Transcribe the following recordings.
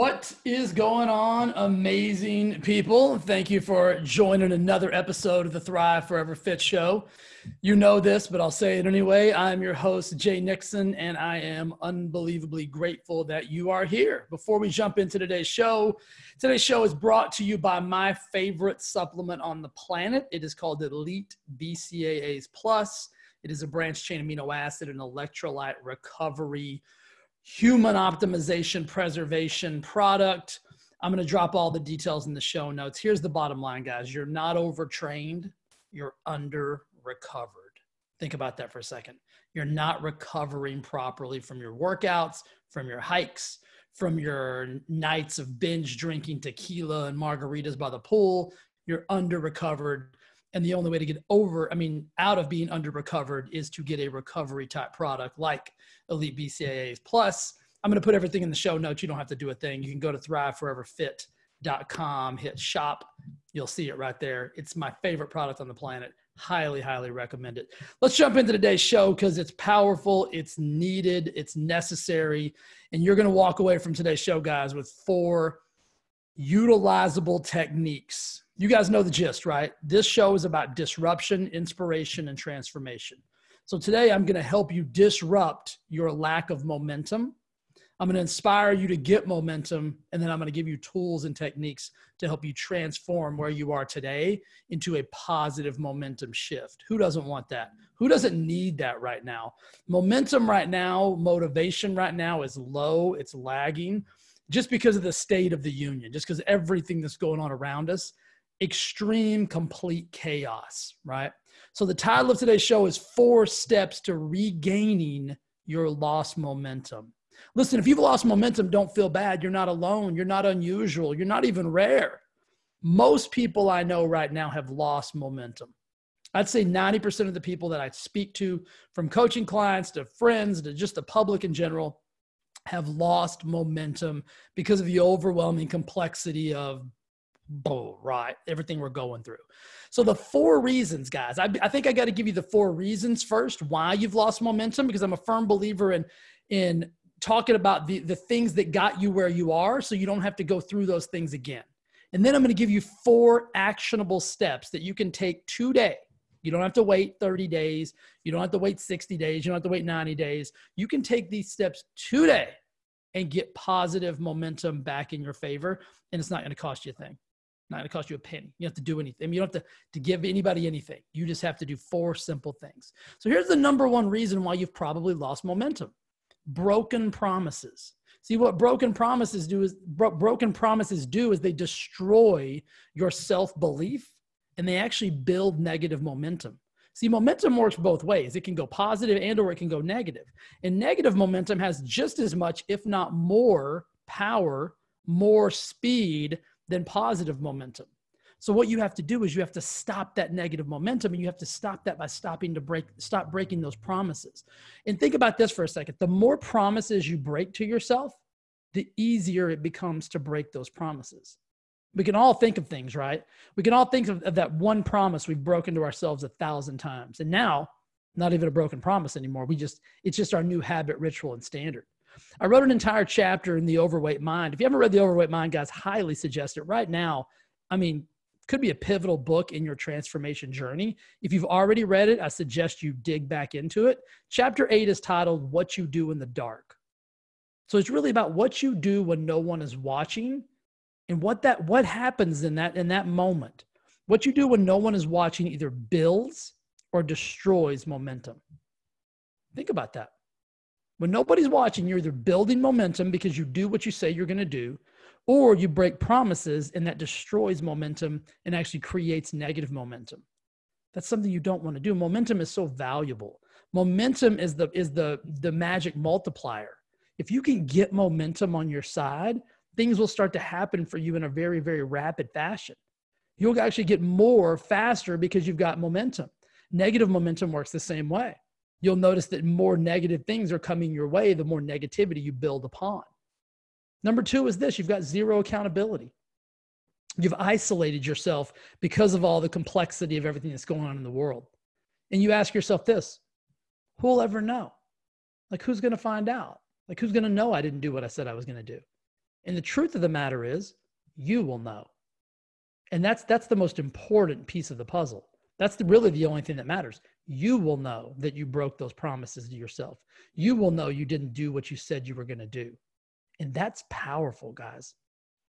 What is going on, amazing people? Thank you for joining another episode of the Thrive Forever Fit Show. You know this, but I'll say it anyway. I'm your host, Jay Nixon, and I am unbelievably grateful that you are here. Before we jump into today's show, today's show is brought to you by my favorite supplement on the planet. It is called Elite BCAAs Plus. It is a branched chain amino acid and electrolyte recovery human optimization preservation product. I'm going to drop all the details in the show notes. Here's the bottom line, guys. You're not overtrained, you're under recovered. Think about that for a second. You're not recovering properly from your workouts, from your hikes, from your nights of binge drinking tequila and margaritas by the pool. You're under recovered and the only way to get over i mean out of being under recovered is to get a recovery type product like elite bcaas plus i'm going to put everything in the show notes. You don't have to do a thing. You can go to thriveforeverfit.com hit shop. You'll see it right there. It's my favorite product on the planet. Highly highly recommend it. Let's jump into today's show because it's powerful it's needed it's necessary and you're going to walk away from today's show guys with four utilizable techniques you guys know the gist, right? This show is about disruption, inspiration, and transformation. So today I'm going to help you disrupt your lack of momentum. I'm going to inspire you to get momentum, and then I'm going to give you tools and techniques to help you transform where you are today into a positive momentum shift. Who doesn't want that? Who doesn't need that right now? Momentum right now, motivation right now is low, it's lagging just because of the state of the union, just because everything that's going on around us extreme, complete chaos, right? So, the title of today's show is Four Steps to Regaining Your Lost Momentum. Listen, if you've lost momentum, don't feel bad. You're not alone. You're not unusual. You're not even rare. Most people I know right now have lost momentum. I'd say 90% of the people that I speak to, from coaching clients to friends to just the public in general, have lost momentum because of the overwhelming complexity of boom, right? Everything we're going through. So the four reasons, guys, I, I think I got to give you the four reasons first why you've lost momentum because I'm a firm believer in in talking about the the things that got you where you are, so you don't have to go through those things again. And then I'm going to give you four actionable steps that you can take today. You don't have to wait 30 days. You don't have to wait 60 days. You don't have to wait 90 days. You can take these steps today and get positive momentum back in your favor. And it's not going to cost you a thing not going to cost you a penny. You don't have to do anything. You don't have to, to give anybody anything. You just have to do four simple things. So here's the number one reason why you've probably lost momentum broken promises. See what broken promises do is bro- broken promises do is they destroy your self-belief and they actually build negative momentum. See, momentum works both ways. It can go positive and or it can go negative. And negative momentum has just as much, if not more, power, more speed than positive momentum. So what you have to do is you have to stop that negative momentum and you have to stop that by stopping to break stop breaking those promises. And think about this for a second. The more promises you break to yourself, the easier it becomes to break those promises. We can all think of things, right? We can all think of, of that one promise we've broken to ourselves a thousand times. And now, not even a broken promise anymore. We just it's just our new habit, ritual, and standard. I wrote an entire chapter in The Overweight Mind. If you haven't read The Overweight Mind, guys, highly suggest it right now. I mean, could be a pivotal book in your transformation journey. If you've already read it, I suggest you dig back into it. Chapter eight is titled What You Do in the Dark. So it's really about what you do when no one is watching and what that what happens in that in that moment. What you do when no one is watching either builds or destroys momentum. Think about that. When nobody's watching, you're either building momentum because you do what you say you're going to do, or you break promises and that destroys momentum and actually creates negative momentum. That's something you don't want to do. Momentum is so valuable. Momentum is the is the the magic multiplier. If you can get momentum on your side, things will start to happen for you in a very very rapid fashion. You'll actually get more faster because you've got momentum. Negative momentum works the same way you'll notice that more negative things are coming your way the more negativity you build upon. Number two is this you've got zero accountability. You've isolated yourself because of all the complexity of everything that's going on in the world. And you ask yourself this who'll ever know? Like, who's going to find out? Like, who's going to know I didn't do what I said I was going to do? And the truth of the matter is, you will know. And that's that's the most important piece of the puzzle. That's the, really the only thing that matters. You will know that you broke those promises to yourself. You will know you didn't do what you said you were going to do. And that's powerful, guys.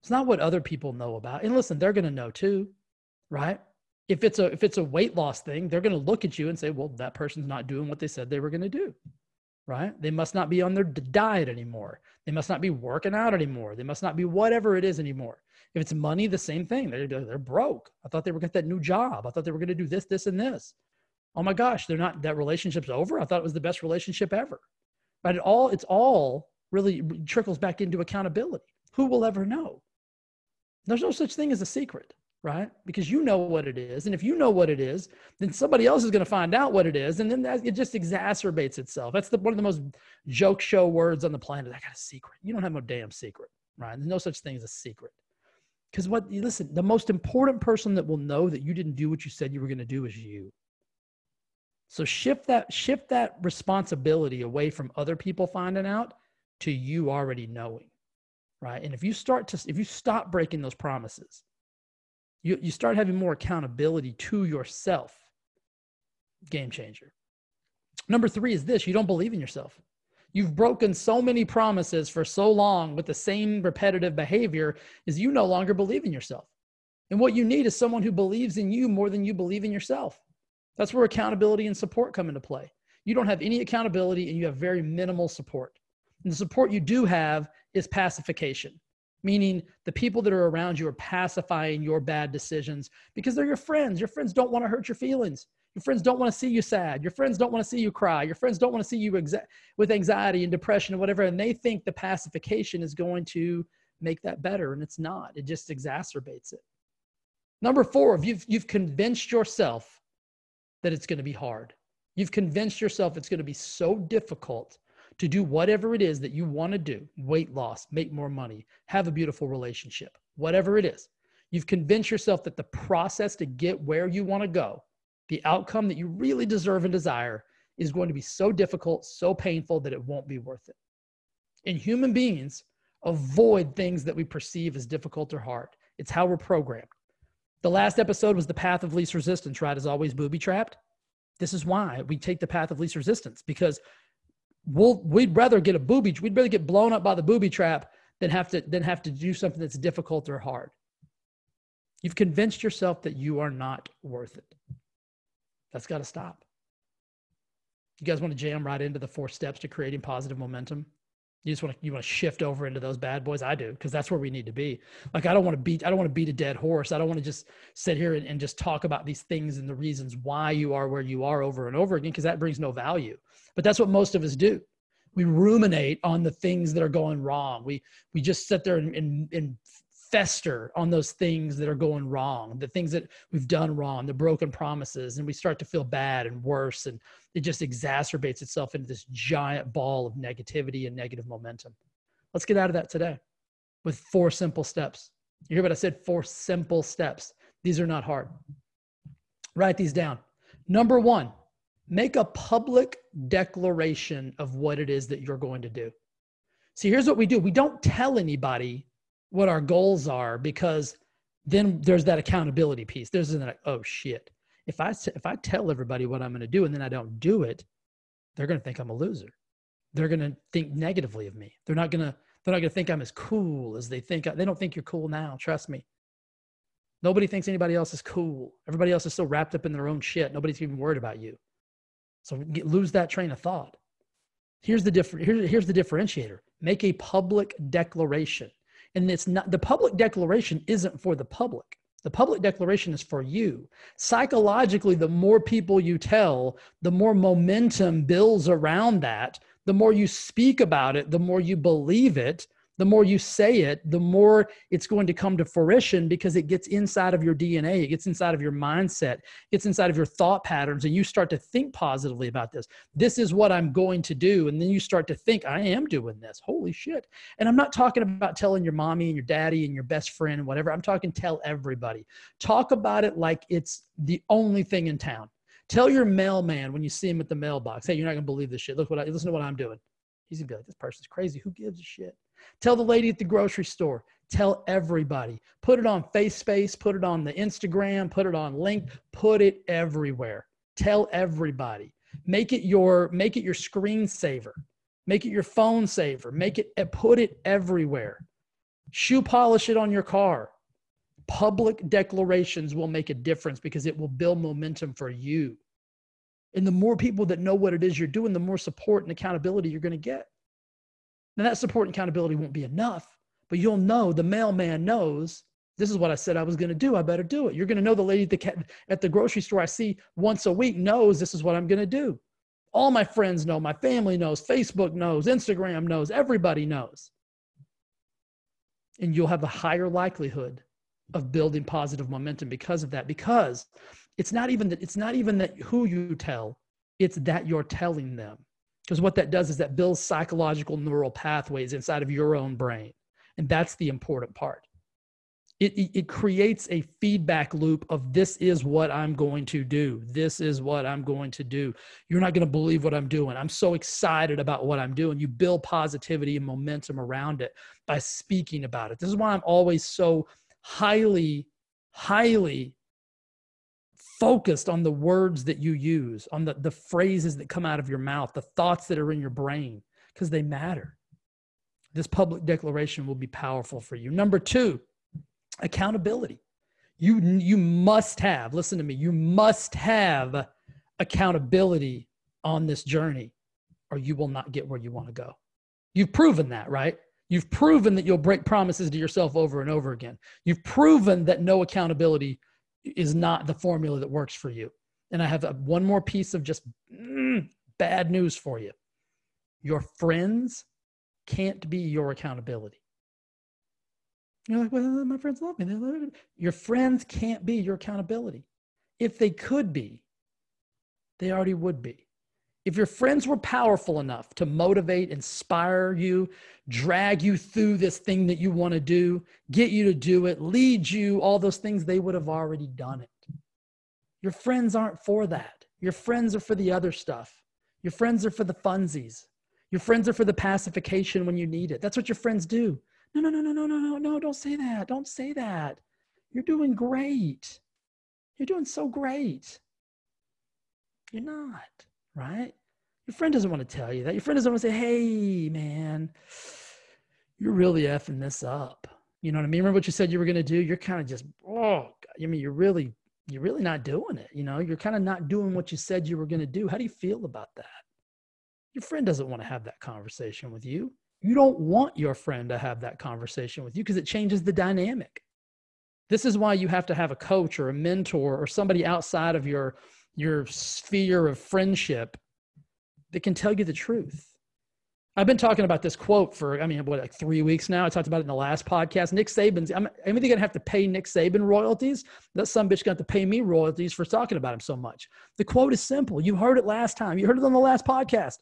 It's not what other people know about. And listen, they're going to know too, right? If it's a if it's a weight loss thing, they're going to look at you and say, "Well, that person's not doing what they said they were going to do." Right? They must not be on their diet anymore. They must not be working out anymore. They must not be whatever it is anymore. If it's money, the same thing. They're, they're broke. I thought they were going to get that new job. I thought they were going to do this, this, and this. Oh my gosh, they're not. That relationship's over. I thought it was the best relationship ever. But It all it's all really trickles back into accountability. Who will ever know? There's no such thing as a secret, right? Because you know what it is. And if you know what it is, then somebody else is going to find out what it is. And then that, it just exacerbates itself. That's the, one of the most joke show words on the planet. I got a secret. You don't have no damn secret, right? There's no such thing as a secret. Because what, listen, the most important person that will know that you didn't do what you said you were going to do is you. So shift that shift that responsibility away from other people finding out to you already knowing right? And if you start to if you stop breaking those promises you, you start having more accountability to yourself game changer. Number three is this you don't believe in yourself you've broken so many promises for so long with the same repetitive behavior is you no longer believe in yourself and what you need is someone who believes in you more than you believe in yourself that's where accountability and support come into play you don't have any accountability and you have very minimal support and the support you do have is pacification, meaning the people that are around you are pacifying your bad decisions because they're your friends. Your friends don't want to hurt your feelings. Your friends don't want to see you sad. Your friends don't want to see you cry. Your friends don't want to see you exa- with anxiety and depression and whatever. And they think the pacification is going to make that better. And it's not, it just exacerbates it. Number four, if you've, you've convinced yourself that it's going to be hard, you've convinced yourself it's going to be so difficult to do whatever it is that you want to do weight loss, make more money, have a beautiful relationship, whatever it is. You've convinced yourself that the process to get where you want to go, the outcome that you really deserve and desire, is going to be so difficult, so painful that it won't be worth it. And human beings avoid things that we perceive as difficult or hard. It's how we're programmed. The last episode was the path of least resistance, right? Is always booby trapped. This is why we take the path of least resistance because we'll we'd rather get a booby we'd rather get blown up by the booby trap than have to than have to do something that's difficult or hard you've convinced yourself that you are not worth it that's got to stop. You guys want to jam right into the four steps to creating positive momentum? You just want to you want to shift over into those bad boys? I do because that's where we need to be. Like i don't want to beat i don't want to beat a dead horse. I don't want to just sit here and, and just talk about these things and the reasons why you are where you are over and over again because that brings no value. But that's what most of us do. We ruminate on the things that are going wrong. We we just sit there and, and, and fester on those things that are going wrong, the things that we've done wrong, the broken promises, and we start to feel bad and worse. And it just exacerbates itself into this giant ball of negativity and negative momentum. Let's get out of that today with four simple steps. You hear what I said? Four simple steps. These are not hard. Write these down. Number one, make a public declaration of what it is that you're going to do. See, here's what we do we don't tell anybody what our goals are because then there's that accountability piece. There's that, oh shit. If I, if I tell everybody what I'm going to do and then I don't do it, they're going to think I'm a loser. They're going to think negatively of me. They're not going to, they're not going to think I'm as cool as they think. They don't think you're cool now. Trust me. Nobody thinks anybody else is cool. Everybody else is so wrapped up in their own shit. Nobody's even worried about you. So get, lose that train of thought. Here's the different. Here, here's the differentiator. Make a public declaration. And it's not the public declaration isn't for the public. The public declaration is for you. Psychologically, the more people you tell, the more momentum builds around that. The more you speak about it, the more you believe it, the more you say it, the more it's going to come to fruition because it gets inside of your DNA, it gets inside of your mindset, it gets inside of your thought patterns, and you start to think positively about this. This is what I'm going to do. And then you start to think, I am doing this. Holy shit. And I'm not talking about telling your mommy and your daddy and your best friend and whatever. I'm talking tell everybody. Talk about it like it's the only thing in town. Tell your mailman when you see him at the mailbox, hey, you're not gonna believe this shit. Look what I listen to what I'm doing. He's gonna be like, this person's crazy. Who gives a shit? Tell the lady at the grocery store. Tell everybody. Put it on FaceSpace, put it on the Instagram, put it on Link, put it everywhere. Tell everybody. Make it your make it your screensaver. Make it your phone saver. Make it eh, put it everywhere. Shoe polish it on your car. Public declarations will make a difference because it will build momentum for you. And the more people that know what it is you're doing, the more support and accountability you're going to get. Now, that support and accountability won't be enough, but you'll know the mailman knows this is what I said I was going to do. I better do it. You're going to know the lady at the, at the grocery store I see once a week knows this is what I'm going to do. All my friends know, my family knows, Facebook knows, Instagram knows, everybody knows. And you'll have a higher likelihood of building positive momentum because of that because it's not even that it's not even that who you tell it's that you're telling them because what that does is that builds psychological neural pathways inside of your own brain and that's the important part. It, it, it, creates a feedback loop of this is what i'm going to do. This is what i'm going to do. You're not going to believe what i'm doing. I'm so excited about what i'm doing. You build positivity and momentum around it by speaking about it. This is why i'm always so highly highly focused on the words that you use, on the, the phrases that come out of your mouth, the thoughts that are in your brain, because they matter. This public declaration will be powerful for you. Number two, accountability. You, you must have, listen to me, you must have accountability on this journey, or you will not get where you want to go. You've proven that, right? You've proven that you'll break promises to yourself over and over again. You've proven that no accountability is not the formula that works for you. And I have a, one more piece of just mm, bad news for you. Your friends can't be your accountability. You're like, well, my friends love me. They love me. Your friends can't be your accountability. If they could be, they already would be. If your friends were powerful enough to motivate, inspire you, drag you through this thing that you want to do, get you to do it, lead you, all those things, they would have already done it. Your friends aren't for that. Your friends are for the other stuff. Your friends are for the funsies. Your friends are for the pacification when you need it. That's what your friends do. No, no, no, no, no, no, no, no, don't say that. Don't say that. You're doing great. You're doing so great. You're not right? Your friend doesn't want to tell you that. Your friend doesn't want to say, hey, man, you're really effing this up. You know what I mean? Remember what you said you were going to do? You're kind of just, oh, I mean, you're really, you're really not doing it. You know, you're kind of not doing what you said you were going to do. How do you feel about that? Your friend doesn't want to have that conversation with you. You don't want your friend to have that conversation with you because it changes the dynamic. This is why you have to have a coach or a mentor or somebody outside of your your sphere of friendship that can tell you the truth. I've been talking about this quote for, I mean, what, like three weeks now. I talked about it in the last podcast. Nick Saban's, I'm, I'm either going to have to pay Nick Saban royalties. That some bitch going to pay me royalties for talking about him so much. The quote is simple. You heard it last time. You heard it on the last podcast.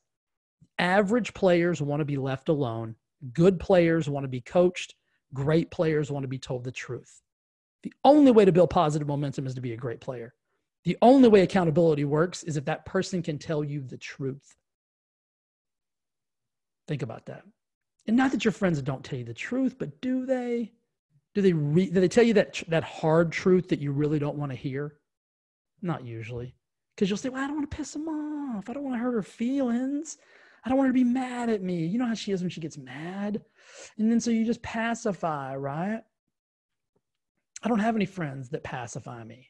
Average players want to be left alone. Good players want to be coached. Great players want to be told the truth. The only way to build positive momentum is to be a great player. The only way accountability works is if that person can tell you the truth. Think about that. And not that your friends don't tell you the truth, but do they? Do they re- do they tell you that that hard truth that you really don't want to hear? Not usually, because you'll say, "Well, I don't want to piss them off. I don't want to hurt her feelings. I don't want her to be mad at me." You know how she is when she gets mad, and then so you just pacify, right? I don't have any friends that pacify me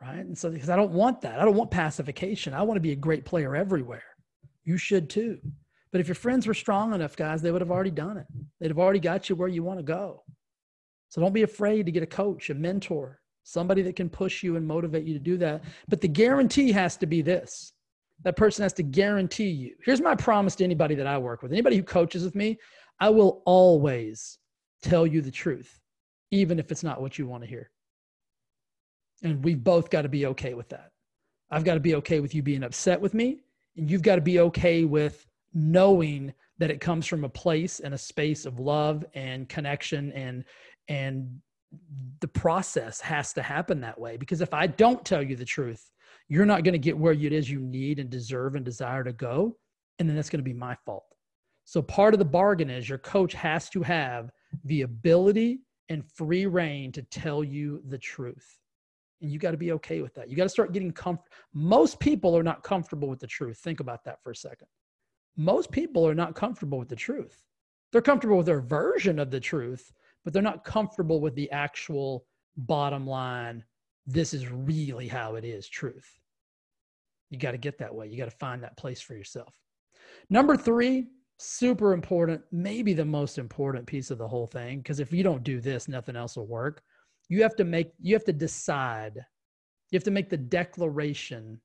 right? And so, because I don't want that, I don't want pacification. I want to be a great player everywhere. You should too. But if your friends were strong enough, guys, they would have already done it. They'd have already got you where you want to go. So don't be afraid to get a coach, a mentor, somebody that can push you and motivate you to do that. But the guarantee has to be this that person has to guarantee you. Here's my promise to anybody that I work with, anybody who coaches with me, I will always tell you the truth, even if it's not what you want to hear. And we've both got to be okay with that. I've got to be okay with you being upset with me, and you've got to be okay with knowing that it comes from a place and a space of love and connection and and the process has to happen that way because if I don't tell you the truth, you're not going to get where it is you need and deserve and desire to go, and then that's going to be my fault. So part of the bargain is your coach has to have the ability and free reign to tell you the truth. And you got to be okay with that. You got to start getting comfort. Most people are not comfortable with the truth. Think about that for a second. Most people are not comfortable with the truth. They're comfortable with their version of the truth, but they're not comfortable with the actual bottom line. This is really how it is truth. You got to get that way. You got to find that place for yourself. Number three, super important, maybe the most important piece of the whole thing, because if you don't do this, nothing else will work. You have to make, you have to decide, you have to make the declaration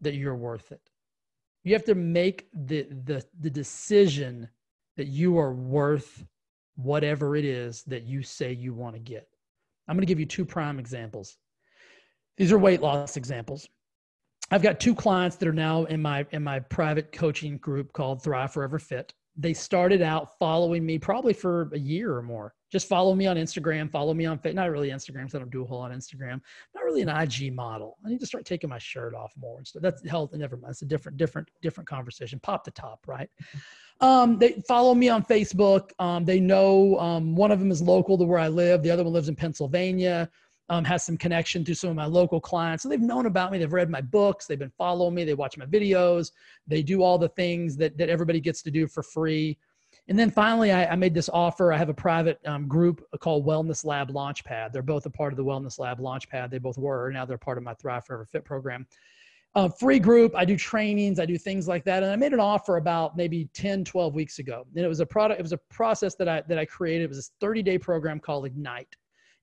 that you're worth it. You have to make the, the, the decision that you are worth whatever it is that you say you want to get. I'm going to give you two prime examples. These are weight loss examples. I've got two clients that are now in my in my private coaching group called Thrive Forever Fit. They started out following me probably for a year or more. Just follow me on Instagram, follow me on Facebook. not really Instagram because I don't do a whole lot on Instagram. Not really an IG model. I need to start taking my shirt off more and stuff. That's health. Never mind. It's a different, different, different conversation. Pop the top, right? Um, they follow me on Facebook. Um, they know um, one of them is local to where I live. The other one lives in Pennsylvania um, has some connection to some of my local clients. So they've known about me. They've read my books. They've been following me. They watch my videos. They do all the things that, that everybody gets to do for free. And then finally, I, I made this offer. I have a private um, group called Wellness Lab Launchpad. They're both a part of the Wellness Lab Launchpad. They both were. Now they're part of my Thrive Forever Fit program. Uh, free group. I do trainings. I do things like that. And I made an offer about maybe 10, 12 weeks ago. And it was a product. It was a process that I that I created. It was this 30 day program called Ignite.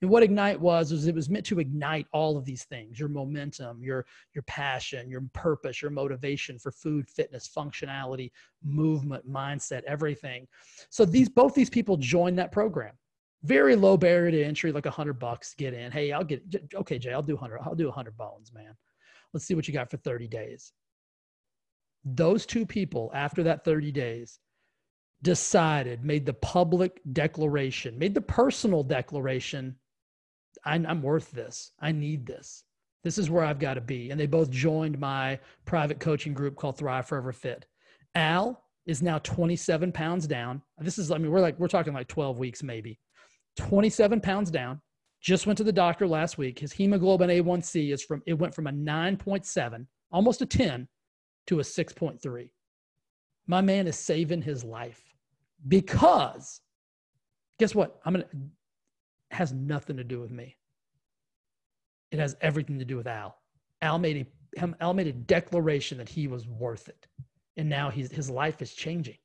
And what Ignite was, was it was meant to ignite all of these things, your momentum, your, your passion, your purpose, your motivation for food, fitness, functionality, movement, mindset, everything. So these, both these people joined that program. Very low barrier to entry, like a hundred bucks, get in. Hey, I'll get, okay, Jay, I'll do hundred, I'll do a hundred bones, man. Let's see what you got for 30 days. Those two people, after that 30 days, decided, made the public declaration, made the personal declaration I'm worth this. I need this. This is where I've got to be. And they both joined my private coaching group called Thrive Forever Fit. Al is now 27 pounds down. This is, I mean, we're like, we're talking like 12 weeks maybe. 27 pounds down. Just went to the doctor last week. His hemoglobin A1C is from, it went from a 9.7, almost a 10, to a 6.3. My man is saving his life because guess what? I'm going to, has nothing to do with me. It has everything to do with Al. Al made a Al made a declaration that he was worth it, and now he's, his life is changing.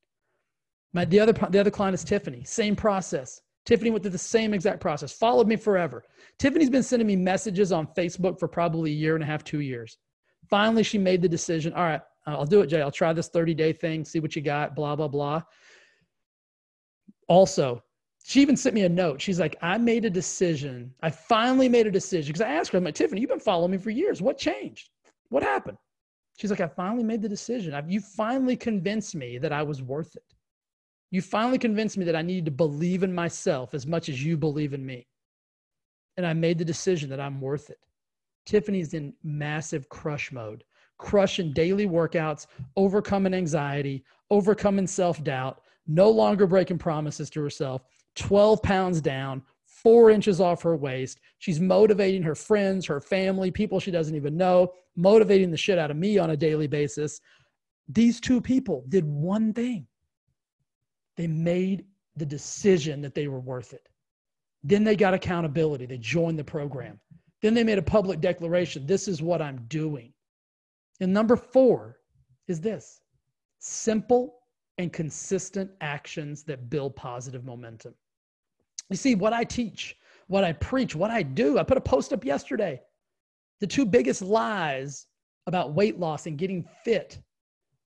My the other the other client is Tiffany. Same process. Tiffany went through the same exact process. Followed me forever. Tiffany's been sending me messages on Facebook for probably a year and a half, two years. Finally, she made the decision. All right, I'll do it, Jay. I'll try this 30 day thing, see what you got, blah, blah, blah. Also, she even sent me a note. She's like, I made a decision. I finally made a decision. Because I asked her, I'm like, Tiffany, you've been following me for years. What changed? What happened? She's like, I finally made the decision. I've, you finally convinced me that I was worth it. You finally convinced me that I needed to believe in myself as much as you believe in me. And I made the decision that I'm worth it. Tiffany's in massive crush mode, crushing daily workouts, overcoming anxiety, overcoming self doubt, no longer breaking promises to herself, 12 pounds down, four inches off her waist. She's motivating her friends, her family, people she doesn't even know, motivating the shit out of me on a daily basis. These two people did one thing they made the decision that they were worth it. Then they got accountability, they joined the program. Then they made a public declaration this is what I'm doing. And number four is this simple and consistent actions that build positive momentum. You see, what I teach, what I preach, what I do, I put a post up yesterday. The two biggest lies about weight loss and getting fit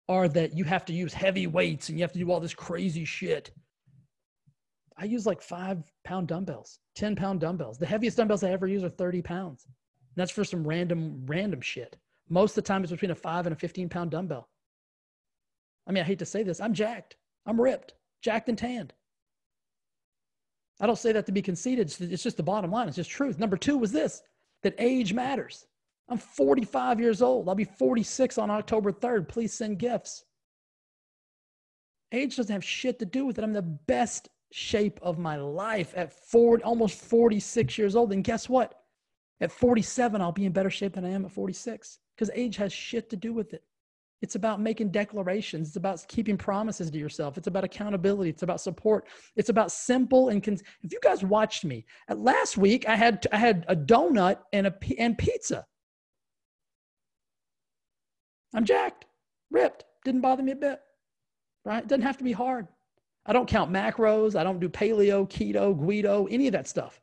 are that you have to use heavy weights and you have to do all this crazy shit. I use like five pound dumbbells, 10 pound dumbbells. The heaviest dumbbells I ever use are 30 pounds. And that's for some random, random shit. Most of the time, it's between a five and a 15 pound dumbbell. I mean, I hate to say this. I'm jacked. I'm ripped, jacked and tanned. I don't say that to be conceited. It's just the bottom line. It's just truth. Number two was this that age matters. I'm 45 years old. I'll be 46 on October 3rd. Please send gifts. Age doesn't have shit to do with it. I'm the best shape of my life at 40, almost 46 years old. And guess what? At 47, I'll be in better shape than I am at 46 because age has shit to do with it. It's about making declarations. It's about keeping promises to yourself. It's about accountability. It's about support. It's about simple and cons- if you guys watched me last week, I had I had a donut and a and pizza. I'm jacked, ripped. Didn't bother me a bit. Right? It doesn't have to be hard. I don't count macros. I don't do paleo, keto, Guido, any of that stuff.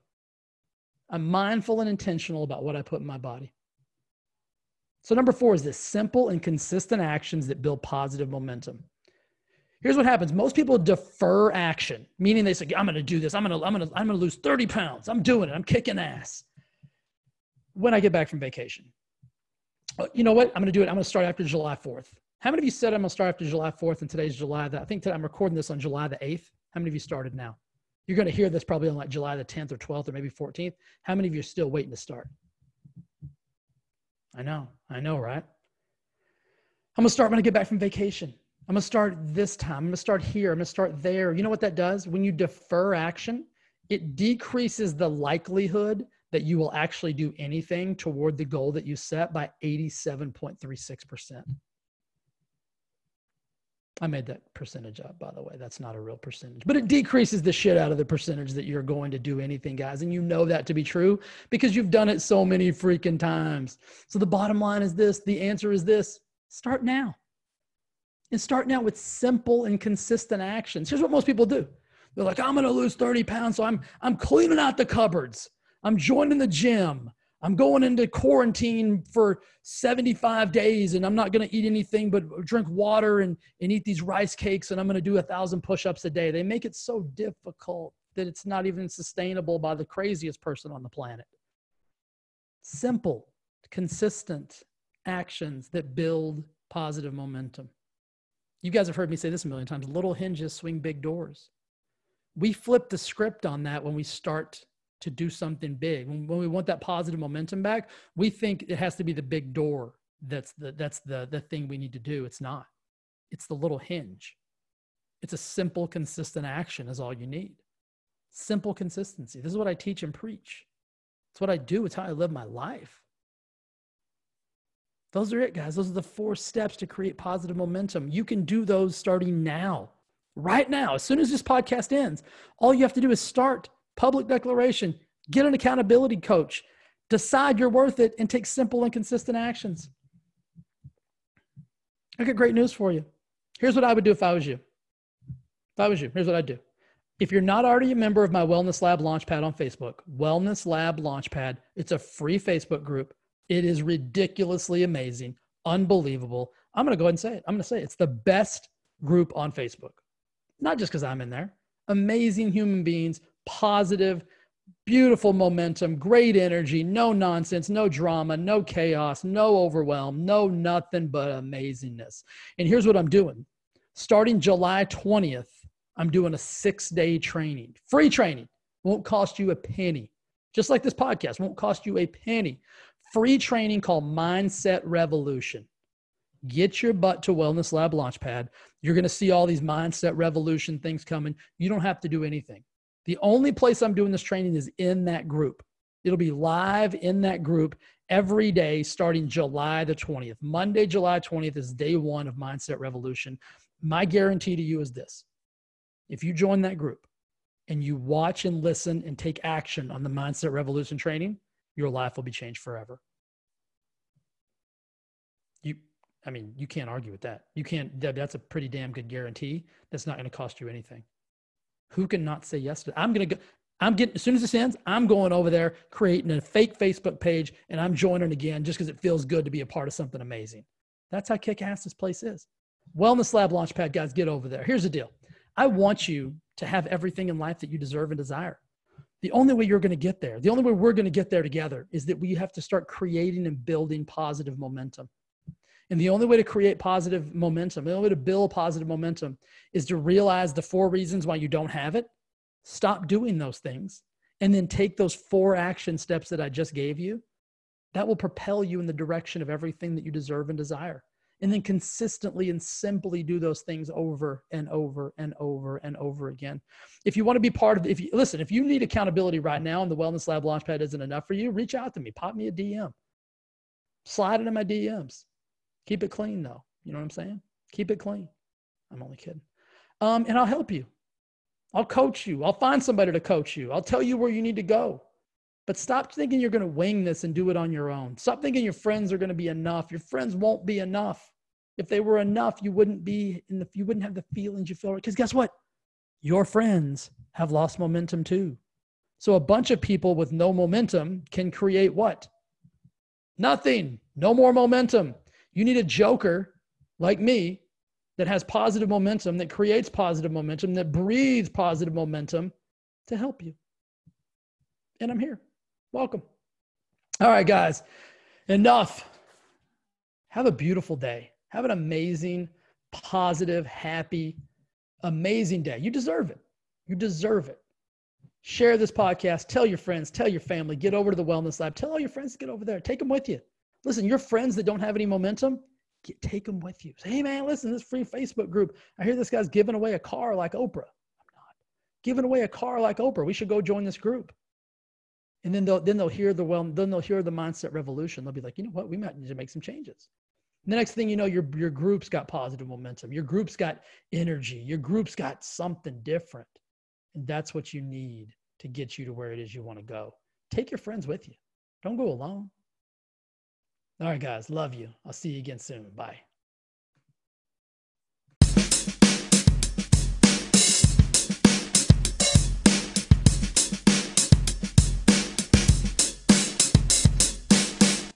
I'm mindful and intentional about what I put in my body. So, number four is this simple and consistent actions that build positive momentum. Here's what happens. Most people defer action, meaning they say, I'm going to do this. I'm going to, I'm going to, I'm to lose 30 pounds. I'm doing it. I'm kicking ass when I get back from vacation. Uh, you know what? I'm going to do it. I'm going to start after July 4th. How many of you said I'm going to start after July 4th and today's July? The, I think today I'm recording this on July the 8th. How many of you started now? You're going to hear this probably on like July the 10th or 12th or maybe 14th. How many of you are still waiting to start? I know, I know, right? I'm gonna start when I get back from vacation. I'm gonna start this time. I'm gonna start here. I'm gonna start there. You know what that does? When you defer action, it decreases the likelihood that you will actually do anything toward the goal that you set by 87.36%. I made that percentage up, by the way. That's not a real percentage, but it decreases the shit out of the percentage that you're going to do anything, guys. And you know that to be true because you've done it so many freaking times. So the bottom line is this the answer is this start now. And start now with simple and consistent actions. Here's what most people do they're like, I'm going to lose 30 pounds. So I'm, I'm cleaning out the cupboards, I'm joining the gym. I'm going into quarantine for 75 days and I'm not going to eat anything but drink water and, and eat these rice cakes and I'm going to do a thousand push-ups a day. They make it so difficult that it's not even sustainable by the craziest person on the planet. Simple, consistent actions that build positive momentum. You guys have heard me say this a million times little hinges swing big doors. We flip the script on that when we start to do something big. When, we want that positive momentum back, we think it has to be the big door. That's the that's the the thing we need to do. It's not. It's the little hinge. It's a simple, consistent action is all you need. Simple consistency. This is what I teach and preach. It's what I do. It's how I live my life. Those are it, guys. Those are the four steps to create positive momentum. You can do those starting now, right now. As soon as this podcast ends, all you have to do is start public declaration, get an accountability coach, decide you're worth it, and take simple and consistent actions. I got great news for you. Here's what I would do if I was you. If I was you, here's what I'd do. If you're not already a member of my Wellness Lab Launchpad on Facebook, Wellness Lab Launchpad, it's a free Facebook group. It is ridiculously amazing, unbelievable. I'm going to go ahead and say it. I'm going to say it. it's the best group on Facebook. Not just because I'm in there. Amazing human beings positive, beautiful momentum, great energy, no nonsense, no drama, no chaos, no overwhelm, no nothing but amazingness. And here's what I'm doing starting July 20th, I'm doing a six day training, free training, won't cost you a penny. Just like this podcast, won't cost you a penny. Free training called Mindset Revolution. Get your butt to Wellness Lab Launchpad. You're going to see all these mindset revolution things coming. You don't have to do anything. The only place I'm doing this training is in that group. It'll be live in that group every day starting July the 20th. Monday, July 20th is day one of Mindset Revolution. My guarantee to you is this if you join that group and you watch and listen and take action on the Mindset Revolution training, your life will be changed forever. You, I mean, you can't argue with that. You can't, that's a pretty damn good guarantee. That's not going to cost you anything. Who can not say yes to? I'm gonna go. I'm getting as soon as this ends, I'm going over there, creating a fake Facebook page, and I'm joining again just because it feels good to be a part of something amazing. That's how kick ass this place is. Wellness Lab Launchpad, guys, get over there. Here's the deal. I want you to have everything in life that you deserve and desire. The only way you're going to get there, the only way we're going to get there together is that we have to start creating and building positive momentum. And the only way to create positive momentum, the only way to build positive momentum is to realize the four reasons why you don't have it, stop doing those things, and then take those four action steps that I just gave you. That will propel you in the direction of everything that you deserve and desire. and then consistently and simply do those things over and over and over and over again. If you want to be part of, if you listen, if you need accountability right now and the Wellness Lab Launchpad isn't enough for you, reach out to me, pop me a DM, slide into my DMs. Keep it clean though. You know what I'm saying? Keep it clean. I'm only kidding. Um, and I'll help you. I'll coach you. I'll find somebody to coach you. I'll tell you where you need to go. But stop thinking you're going to wing this and do it on your own. Stop thinking your friends are going to be enough. Your friends won't be enough. If they were enough, you wouldn't be in the you wouldn't have the feelings you feel because guess what? Your friends have lost momentum too. So a bunch of people with no momentum can create what? Nothing. No more momentum. You need a joker like me that has positive momentum, that creates positive momentum, that breathes positive momentum to help you. And I'm here. Welcome. All right, guys, enough. Have a beautiful day. Have an amazing, positive, happy, amazing day. You deserve it. You deserve it. Share this podcast. Tell your friends. Tell your family. Get over to the Wellness Lab. Tell all your friends to get over there. Take them with you. Listen, your friends that don't have any momentum, get, take them with you. Say, hey, man, listen, this free Facebook group. I hear this guy's giving away a car like Oprah. I'm not. Giving away a car like Oprah. We should go join this group. And then they'll then they'll hear the well, then they'll hear the mindset revolution. They'll be like, you know what, we might need to make some changes. And the next thing you know, your your group's got positive momentum. Your group's got energy. Your group's got something different. And that's what you need to get you to where it is you want to go. Take your friends with you. Don't go alone. All right, guys, love you. I'll see you again soon. Bye.